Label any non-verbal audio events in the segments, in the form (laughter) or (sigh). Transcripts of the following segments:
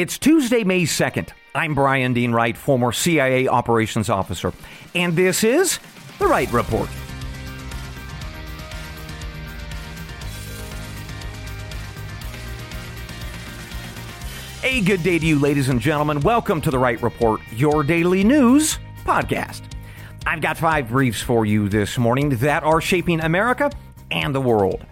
It's Tuesday, May 2nd. I'm Brian Dean Wright, former CIA operations officer, and this is The Wright Report. A good day to you, ladies and gentlemen. Welcome to The Wright Report, your daily news podcast. I've got five briefs for you this morning that are shaping America and the world.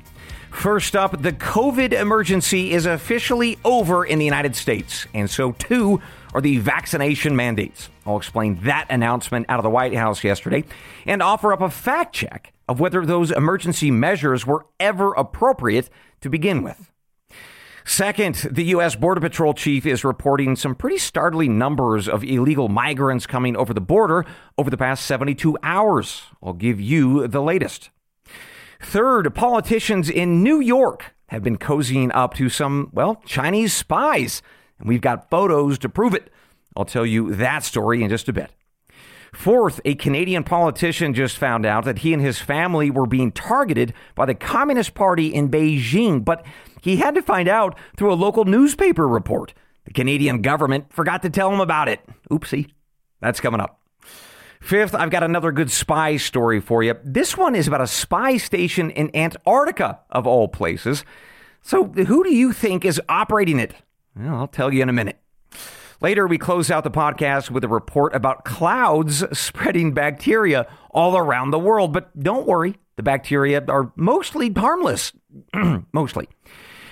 First up, the COVID emergency is officially over in the United States, and so too are the vaccination mandates. I'll explain that announcement out of the White House yesterday and offer up a fact check of whether those emergency measures were ever appropriate to begin with. Second, the U.S. Border Patrol chief is reporting some pretty startling numbers of illegal migrants coming over the border over the past 72 hours. I'll give you the latest. Third, politicians in New York have been cozying up to some, well, Chinese spies, and we've got photos to prove it. I'll tell you that story in just a bit. Fourth, a Canadian politician just found out that he and his family were being targeted by the Communist Party in Beijing, but he had to find out through a local newspaper report. The Canadian government forgot to tell him about it. Oopsie. That's coming up. Fifth, I've got another good spy story for you. This one is about a spy station in Antarctica, of all places. So, who do you think is operating it? Well, I'll tell you in a minute. Later, we close out the podcast with a report about clouds (laughs) spreading bacteria all around the world. But don't worry, the bacteria are mostly harmless. (clears throat) mostly.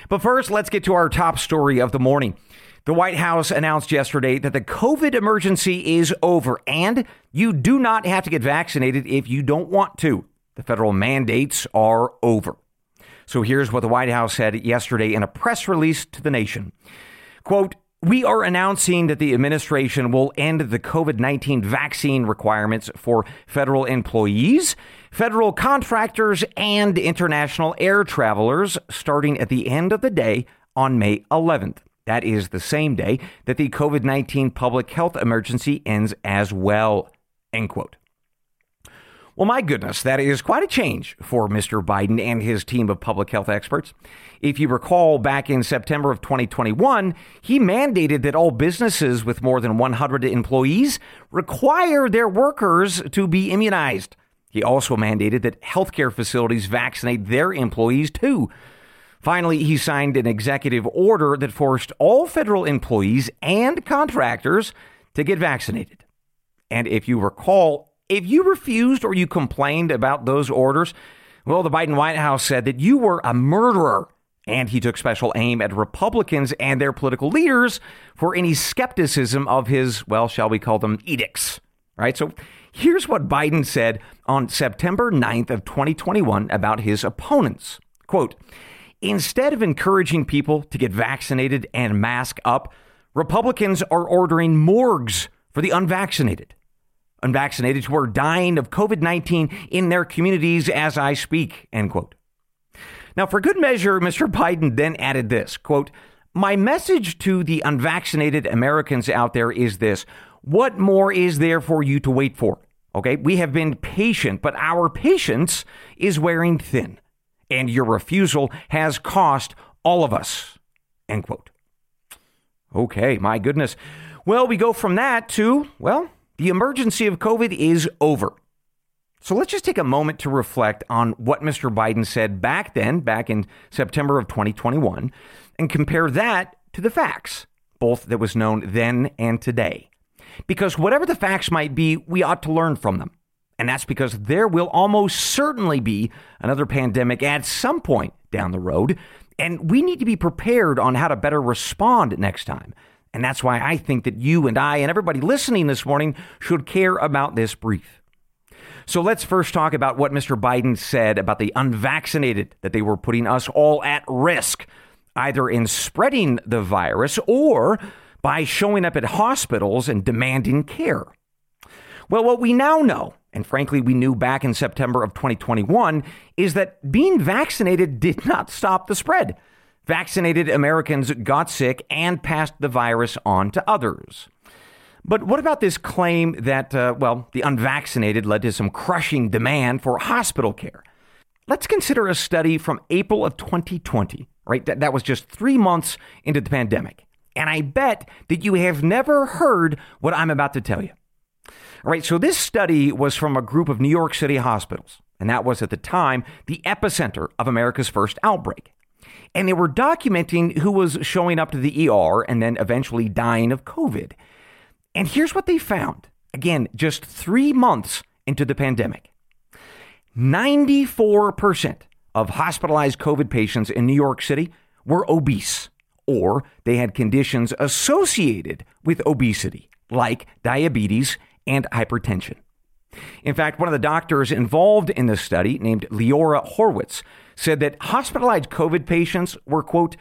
But first, let's get to our top story of the morning. The White House announced yesterday that the COVID emergency is over and you do not have to get vaccinated if you don't want to. The federal mandates are over. So here's what the White House said yesterday in a press release to the nation. Quote, we are announcing that the administration will end the COVID 19 vaccine requirements for federal employees, federal contractors, and international air travelers starting at the end of the day on May 11th. That is the same day that the COVID 19 public health emergency ends as well. End quote. Well, my goodness, that is quite a change for Mr. Biden and his team of public health experts. If you recall, back in September of 2021, he mandated that all businesses with more than 100 employees require their workers to be immunized. He also mandated that healthcare facilities vaccinate their employees too. Finally, he signed an executive order that forced all federal employees and contractors to get vaccinated. And if you recall, if you refused or you complained about those orders, well, the Biden White House said that you were a murderer. And he took special aim at Republicans and their political leaders for any skepticism of his, well, shall we call them edicts, right? So here's what Biden said on September 9th of 2021 about his opponents. Quote, Instead of encouraging people to get vaccinated and mask up, Republicans are ordering morgues for the unvaccinated. Unvaccinated who are dying of COVID 19 in their communities as I speak, end quote. Now, for good measure, Mr. (laughs) Biden then added this quote, My message to the unvaccinated Americans out there is this What more is there for you to wait for? Okay, we have been patient, but our patience is wearing thin and your refusal has cost all of us. End quote. Okay, my goodness. Well, we go from that to, well, the emergency of COVID is over. So let's just take a moment to reflect on what Mr. Biden said back then, back in September of 2021, and compare that to the facts, both that was known then and today. Because whatever the facts might be, we ought to learn from them. And that's because there will almost certainly be another pandemic at some point down the road. And we need to be prepared on how to better respond next time. And that's why I think that you and I and everybody listening this morning should care about this brief. So let's first talk about what Mr. Biden said about the unvaccinated, that they were putting us all at risk, either in spreading the virus or by showing up at hospitals and demanding care. Well, what we now know and frankly, we knew back in September of 2021, is that being vaccinated did not stop the spread. Vaccinated Americans got sick and passed the virus on to others. But what about this claim that, uh, well, the unvaccinated led to some crushing demand for hospital care? Let's consider a study from April of 2020, right? That, that was just three months into the pandemic. And I bet that you have never heard what I'm about to tell you. All right, so this study was from a group of New York City hospitals, and that was at the time the epicenter of America's first outbreak. And they were documenting who was showing up to the ER and then eventually dying of COVID. And here's what they found again, just three months into the pandemic 94% of hospitalized COVID patients in New York City were obese or they had conditions associated with obesity, like diabetes and hypertension. In fact, one of the doctors involved in the study, named Leora Horwitz, said that hospitalized COVID patients were, quote,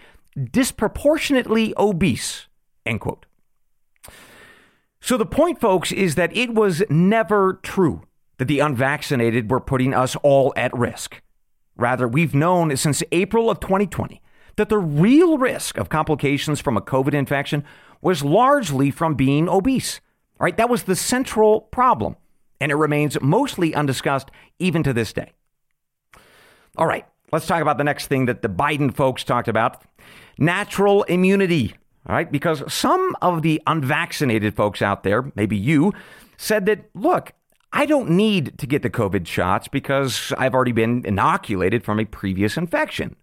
disproportionately obese, end quote. So the point, folks, is that it was never true that the unvaccinated were putting us all at risk. Rather, we've known since April of 2020 that the real risk of complications from a COVID infection was largely from being obese. Right? That was the central problem, and it remains mostly undiscussed even to this day. All right, let's talk about the next thing that the Biden folks talked about natural immunity. All right, because some of the unvaccinated folks out there, maybe you, said that, look, I don't need to get the COVID shots because I've already been inoculated from a previous infection.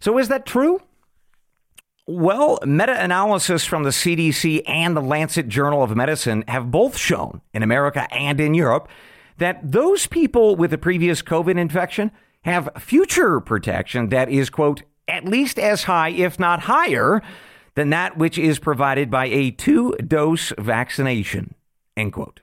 So is that true? Well, meta analysis from the CDC and the Lancet Journal of Medicine have both shown in America and in Europe that those people with a previous COVID infection have future protection that is, quote, at least as high, if not higher, than that which is provided by a two dose vaccination, end quote.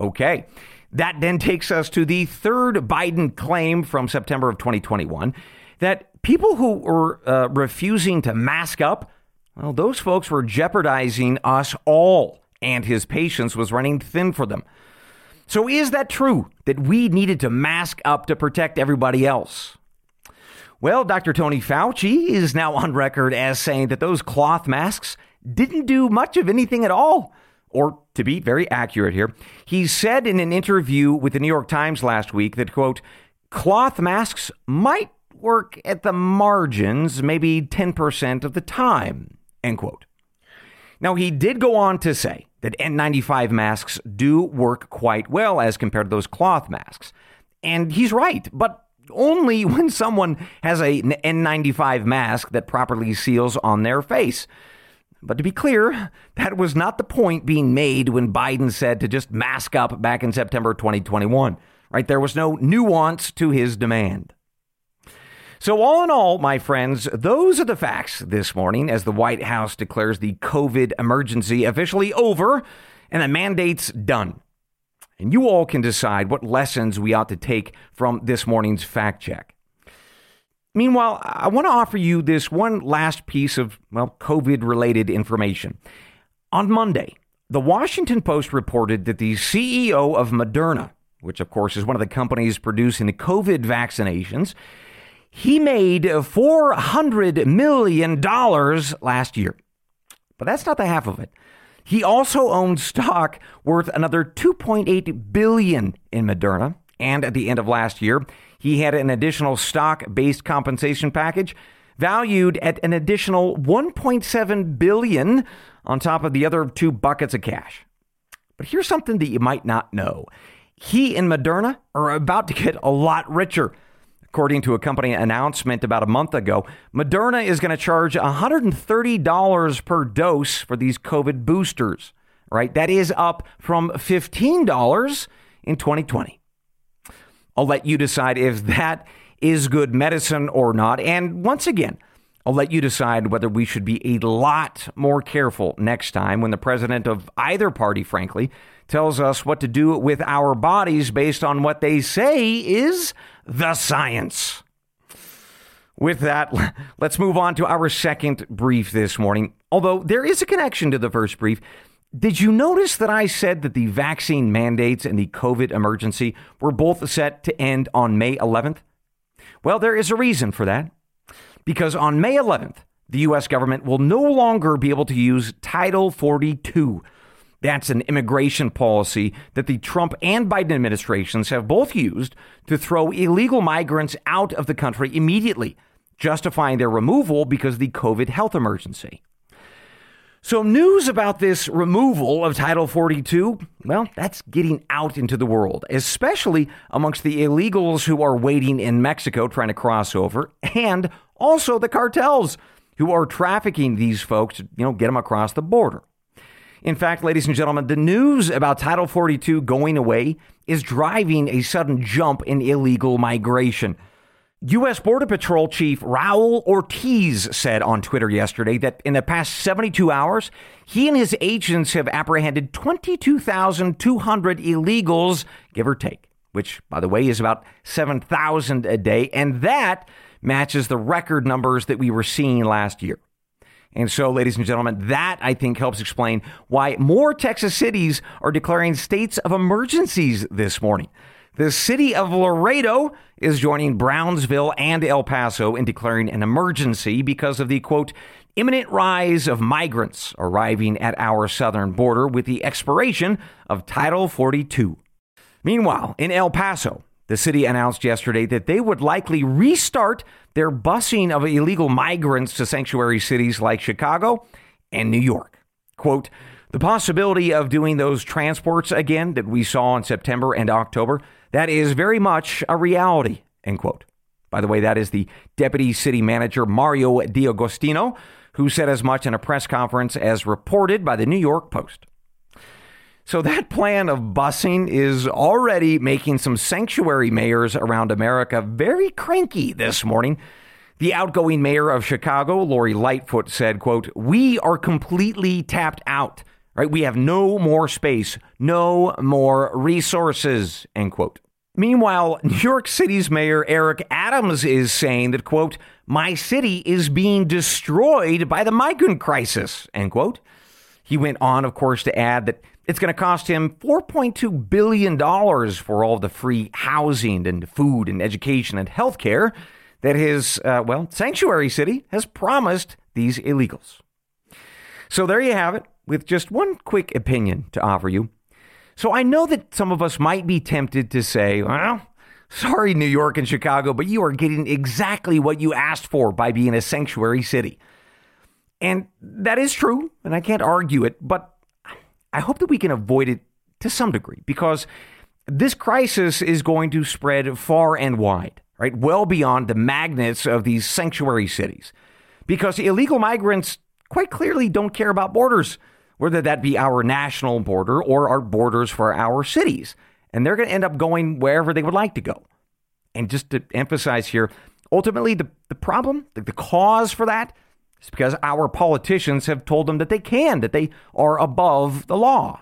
Okay. That then takes us to the third Biden claim from September of 2021 that people who were uh, refusing to mask up, well, those folks were jeopardizing us all, and his patience was running thin for them. So, is that true that we needed to mask up to protect everybody else? Well, Dr. Tony Fauci is now on record as saying that those cloth masks didn't do much of anything at all. Or to be very accurate here, he said in an interview with the New York Times last week that, quote, cloth masks might work at the margins, maybe 10% of the time, end quote. Now, he did go on to say that N95 masks do work quite well as compared to those cloth masks. And he's right, but only (laughs) when someone has a N95 mask that properly seals on their face. But to be clear, that was not the point being made when Biden said to just mask up back in September 2021. Right? There was no nuance to his demand. So, all in all, my friends, those are the facts this morning as the White House declares the COVID emergency officially over and the mandate's done. And you all can decide what lessons we ought to take from this morning's fact check. Meanwhile, I want to offer you this one last piece of, well, COVID related information. On Monday, the Washington Post reported that the CEO of Moderna, which of course is one of the companies producing the COVID vaccinations, he made $400 million last year. But that's not the half of it. He also owned stock worth another 2.8 billion in Moderna, and at the end of last year, he had an additional stock-based compensation package valued at an additional 1.7 billion on top of the other two buckets of cash. But here's something that you might not know. He and Moderna are about to get a lot richer. According to a company announcement about a month ago, Moderna is going to charge $130 per dose for these COVID boosters, right? That is up from $15 in 2020. I'll let you decide if that is good medicine or not. And once again, I'll let you decide whether we should be a lot more careful next time when the president of either party, frankly, tells us what to do with our bodies based on what they say is the science. With that, (laughs) let's move on to our second brief this morning. Although there is a connection to the first brief, did you notice that I said that the vaccine mandates and the COVID emergency were both set to end on May 11th? Well, there is a reason for that. Because on May 11th, the U.S. government will no longer be able to use Title 42 that's an immigration policy that the Trump and Biden administrations have both used to throw illegal migrants out of the country immediately, justifying their removal because of the COVID health emergency. So, news about this removal of Title 42, well, that's getting out into the world, especially amongst the illegals who are waiting in Mexico trying to cross over, and also the cartels who are trafficking these folks, you know, get them across the border. In fact, ladies and gentlemen, the news about Title 42 going away is driving a sudden jump in illegal migration. U.S. Border Patrol Chief Raul Ortiz said on Twitter yesterday that in the past 72 hours, he and his agents have apprehended 22,200 illegals, give or take, which, by the way, is about 7,000 a day. And that matches the record numbers that we were seeing last year. And so, ladies and gentlemen, that I think helps explain why more Texas cities are declaring states of emergencies this morning. The city of Laredo is joining Brownsville and El Paso in declaring an emergency because of the quote, imminent rise of migrants arriving at our southern border with the expiration of Title 42. Meanwhile, in El Paso, the city announced yesterday that they would likely restart their busing of illegal migrants to sanctuary cities like Chicago and New York. Quote, the possibility of doing those transports again that we saw in September and October, that is very much a reality, end quote. By the way, that is the deputy city manager, Mario D'Agostino, who said as much in a press conference as reported by the New York Post. So that plan of busing is already making some sanctuary mayors around America very cranky this morning. The outgoing mayor of Chicago, Lori Lightfoot, said, quote, We are completely tapped out. Right? We have no more space, no more resources, end quote. Meanwhile, (laughs) New York City's mayor Eric Adams is saying that, quote, my city is being destroyed by the migrant crisis, end quote. He went on, of course, to add that it's going to cost him $4.2 billion for all the free housing and food and education and health care that his, uh, well, sanctuary city has promised these illegals. So there you have it, with just one quick opinion to offer you. So I know that some of us might be tempted to say, well, sorry, New York and Chicago, but you are getting exactly what you asked for by being a sanctuary city. And that is true, and I can't argue it, but I hope that we can avoid it to some degree because this crisis is going to spread far and wide, right? Well beyond the magnets of these sanctuary cities. Because illegal migrants quite clearly don't care about borders, whether that be our national border or our borders for our cities. And they're going to end up going wherever they would like to go. And just to emphasize here, ultimately, the, the problem, the, the cause for that it's because our politicians have told them that they can, that they are above the law.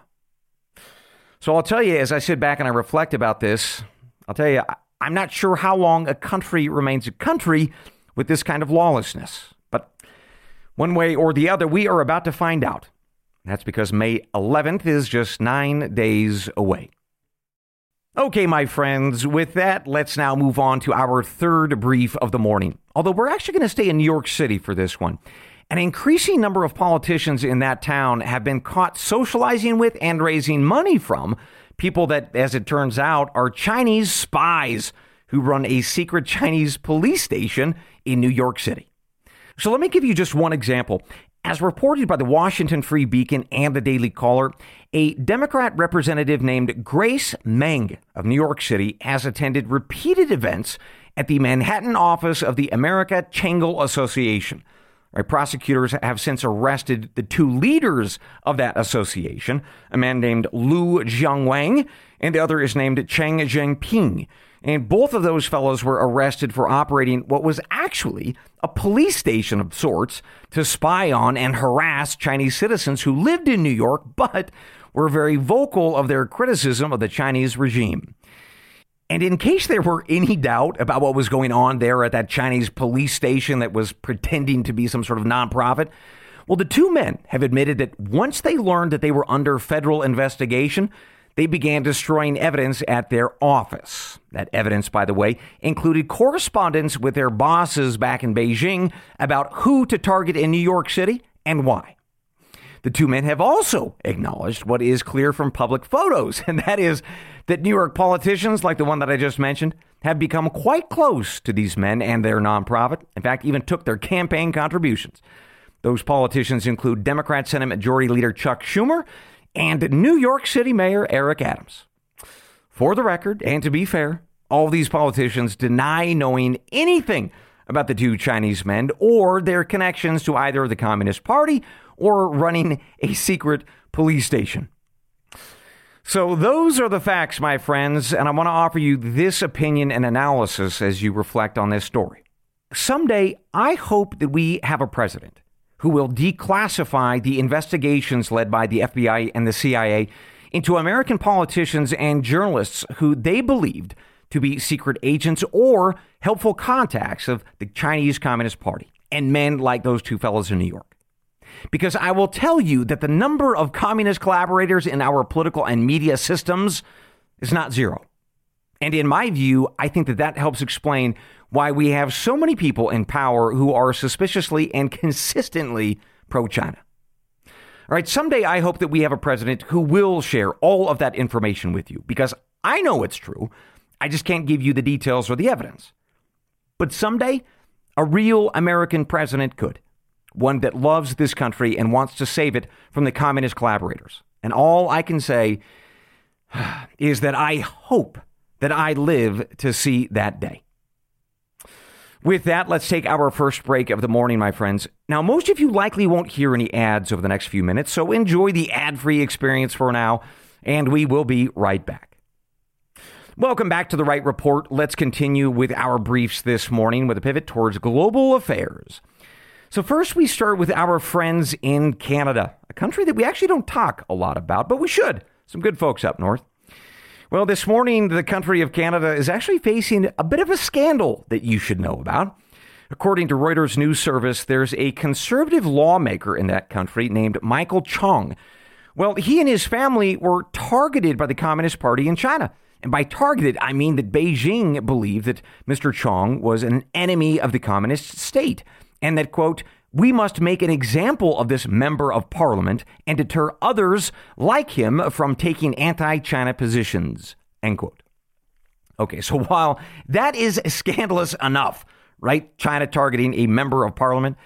So I'll tell you, as I sit back and I reflect about this, I'll tell you, I'm not sure how long a country remains a country with this kind of lawlessness. But one way or the other, we are about to find out. That's because May 11th is just nine days away. Okay, my friends, with that, let's now move on to our third brief of the morning. Although we're actually going to stay in New York City for this one. An increasing number of politicians in that town have been caught socializing with and raising money from people that, as it turns out, are Chinese spies who run a secret Chinese police station in New York City. So let me give you just one example. As reported by the Washington Free Beacon and the Daily Caller, a Democrat representative named Grace Meng of New York City has attended repeated events at the Manhattan office of the America ChangLe Association. Right, prosecutors have since arrested the two leaders of that association, a man named Lu Jianwang, and the other is named Cheng Zhengping. And both of those fellows were arrested for operating what was actually a police station of sorts to spy on and harass Chinese citizens who lived in New York, but were very vocal of their criticism of the Chinese regime. And in case there were any doubt about what was going on there at that Chinese police station that was pretending to be some sort of nonprofit, well, the two men have admitted that once they learned that they were under federal investigation, they began destroying evidence at their office. That evidence, by the way, included correspondence with their bosses back in Beijing about who to target in New York City and why. The two men have also acknowledged what is clear from public photos, (laughs) and that is that New York politicians, like the one that I just mentioned, have become quite close to these men and their nonprofit. In fact, even took their campaign contributions. Those politicians include Democrat Senate Majority Leader Chuck Schumer and New York City Mayor Eric Adams. For the record, and to be fair, all these politicians deny knowing anything about the two Chinese men or their connections to either the Communist Party or running a secret police station. So, those are the facts, my friends, and I want to offer you this opinion and analysis as you reflect on this story. Someday, I hope that we have a president who will declassify the investigations led by the FBI and the CIA into American politicians and journalists who they believed to be secret agents or helpful contacts of the Chinese Communist Party and men like those two fellows in New York. Because I will tell you that the number of communist collaborators in our political and media systems is not zero. And in my view, I think that that helps explain why we have so many people in power who are suspiciously and consistently pro China. All right, someday I hope that we have a president who will share all of that information with you because I know it's true. I just can't give you the details or the evidence. But someday, a real American president could one that loves this country and wants to save it from the communist collaborators. And all I can say (sighs) is that I hope that I live to see that day. With that, let's take our first break of the morning, my friends. Now, most of you likely won't hear any ads over the next few minutes, so enjoy the ad free experience for now, and we will be right back. Welcome back to the Wright Report. Let's continue with our briefs this morning with a pivot towards global affairs. So, first, we start with our friends in Canada, a country that we actually don't talk a lot about, but we should. Some good folks up north. Well, this morning, the country of Canada is actually facing a bit of a scandal that you should know about. According to Reuters News Service, there's a conservative lawmaker in that country named Michael Chong. Well, he and his family were targeted by the Communist Party in China. And by targeted, I mean that Beijing believed that Mr. Chong was an enemy of the communist state and that, quote, we must make an example of this member of parliament and deter others like him from taking anti China positions, end quote. Okay, so (laughs) while that is scandalous enough, right? China targeting a member of parliament.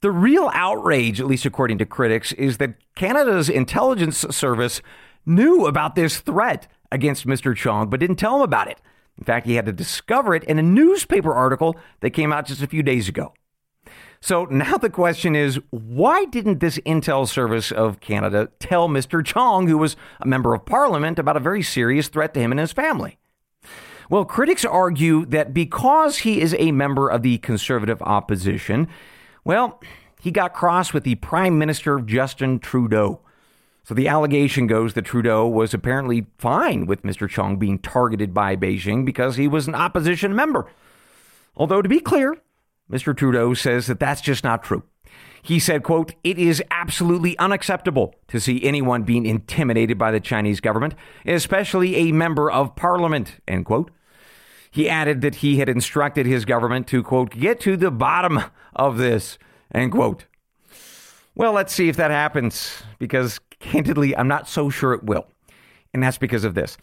The real outrage, at least according to critics, is that Canada's intelligence service knew about this threat against Mr. Chong, but didn't tell him about it. In fact, he had to discover it in a newspaper article that came out just a few days ago. So now the question is why didn't this intel service of Canada tell Mr. Chong, who was a member of parliament, about a very serious threat to him and his family? Well, critics argue that because he is a member of the conservative opposition, well, he got cross with the Prime Minister Justin Trudeau. So the allegation goes that Trudeau was apparently fine with Mr. Chong being targeted by Beijing because he was an opposition member. Although, to be clear, Mr. Trudeau says that that's just not true. He said, quote, it is absolutely unacceptable to see anyone being intimidated by the Chinese government, especially a member of parliament, end quote. He added that he had instructed his government to, quote, get to the bottom of this, end quote. Well, let's see if that happens, because candidly, I'm not so sure it will. And that's because of this.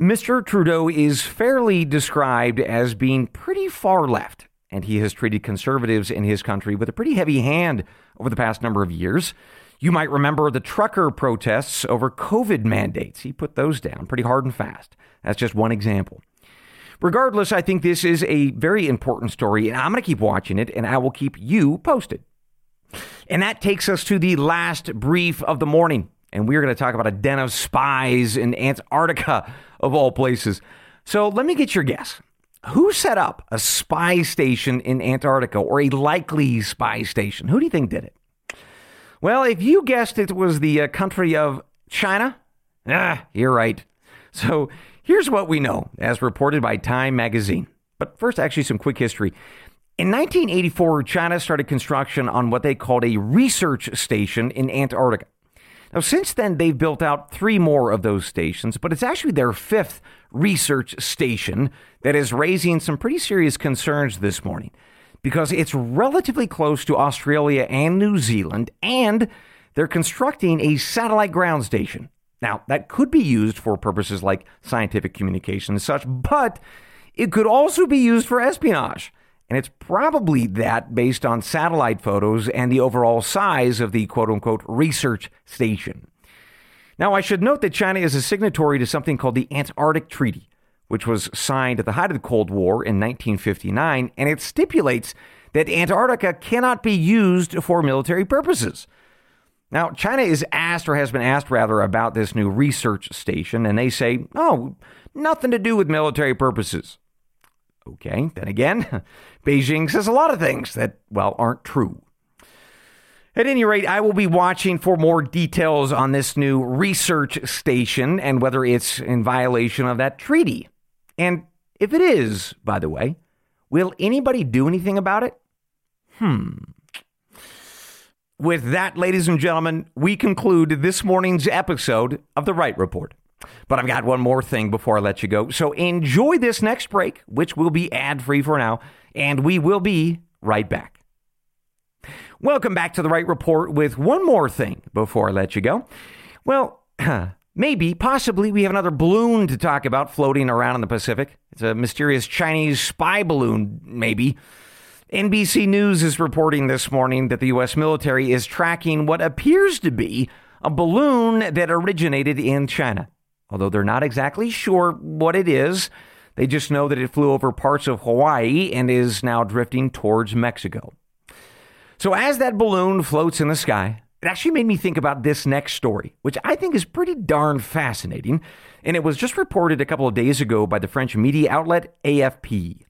Mr. Trudeau is fairly described as being pretty far left and he has treated conservatives in his country with a pretty heavy hand over the past number of years. You might remember the trucker protests over COVID mandates. He put those down pretty hard and fast. That's just one example. Regardless, I think this is a very important story, and I'm going to keep watching it, and I will keep you posted. And that takes us to the last brief of the morning. And we're going to talk about a den of spies in Antarctica, of all places. So let me get your guess. Who set up a spy station in Antarctica or a likely spy station? Who do you think did it? Well, if you guessed it was the uh, country of China, ah, you're right. So here's what we know, as reported by Time magazine. But first, actually, some quick history. In 1984, China started construction on what they called a research station in Antarctica. Now, since then, they've built out three more of those stations, but it's actually their fifth research station that is raising some pretty serious concerns this morning because it's relatively close to Australia and New Zealand, and they're constructing a satellite ground station. Now, that could be used for purposes like scientific communication and such, but it could also be used for espionage. And it's probably that based on satellite photos and the overall size of the quote unquote research station. Now, I should note that China is a signatory to something called the Antarctic Treaty, which was signed at the height of the Cold War in 1959, and it stipulates that Antarctica cannot be used for military purposes. Now, China is asked, or has been asked rather, about this new research station, and they say, oh, nothing to do with military purposes. Okay, then again, (laughs) Beijing says a lot of things that, well, aren't true. At any rate, I will be watching for more details on this new research station and whether it's in violation of that treaty. And if it is, by the way, will anybody do anything about it? Hmm. With that, ladies and gentlemen, we conclude this morning's episode of The Wright Report. But I've got one more thing before I let you go. So enjoy this next break, which will be ad free for now, and we will be right back. Welcome back to the Wright Report with one more thing before I let you go. Well, (clears throat) maybe, possibly, we have another balloon to talk about floating around in the Pacific. It's a mysterious Chinese spy balloon, maybe. NBC News is reporting this morning that the U.S. military is tracking what appears to be a balloon that originated in China although they're not exactly sure what it is. They just know that it flew over parts of Hawaii and is now drifting towards Mexico. So, as that balloon floats in the sky, it actually made me think about this next story, which I think is pretty darn fascinating. And it was just reported a couple of days ago by the French media outlet AFP.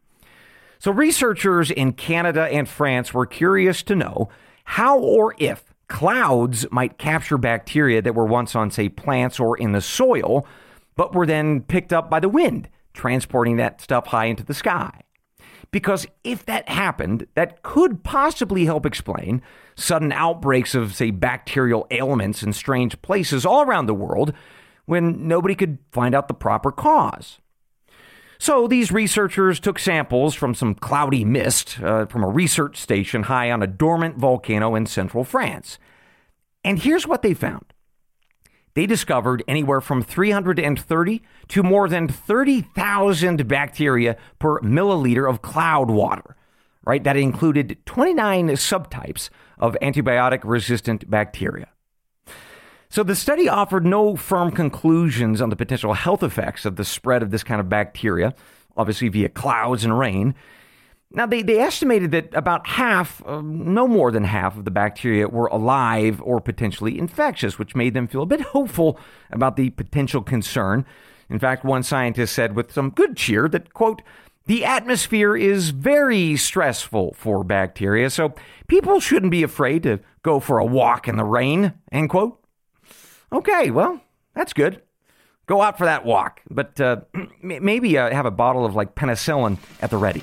So, researchers in Canada and France were curious to know how or if Clouds might capture bacteria that were once on, say, plants or in the soil, but were then picked up by the wind, transporting that stuff high into the sky. Because if that happened, that could possibly help explain sudden outbreaks of, say, bacterial ailments in strange places all around the world when nobody could find out the proper cause. So these researchers took samples from some cloudy mist uh, from a research station high on a dormant volcano in central France. And here's what they found. They discovered anywhere from 330 to more than 30,000 bacteria per milliliter of cloud water, right? That included 29 subtypes of antibiotic resistant bacteria. So the study offered no firm conclusions on the potential health effects of the spread of this kind of bacteria, obviously via clouds and rain. Now, they, they estimated that about half, uh, no more than half of the bacteria were alive or potentially infectious, which made them feel a bit (laughs) hopeful about the potential concern. In fact, one scientist said with some good cheer that, quote, the atmosphere is very stressful for bacteria, so people shouldn't be afraid to go for a walk in the rain, end quote. Okay, well, that's good. Go out for that walk, but uh, (clears throat) maybe uh, have a bottle of like penicillin at the ready.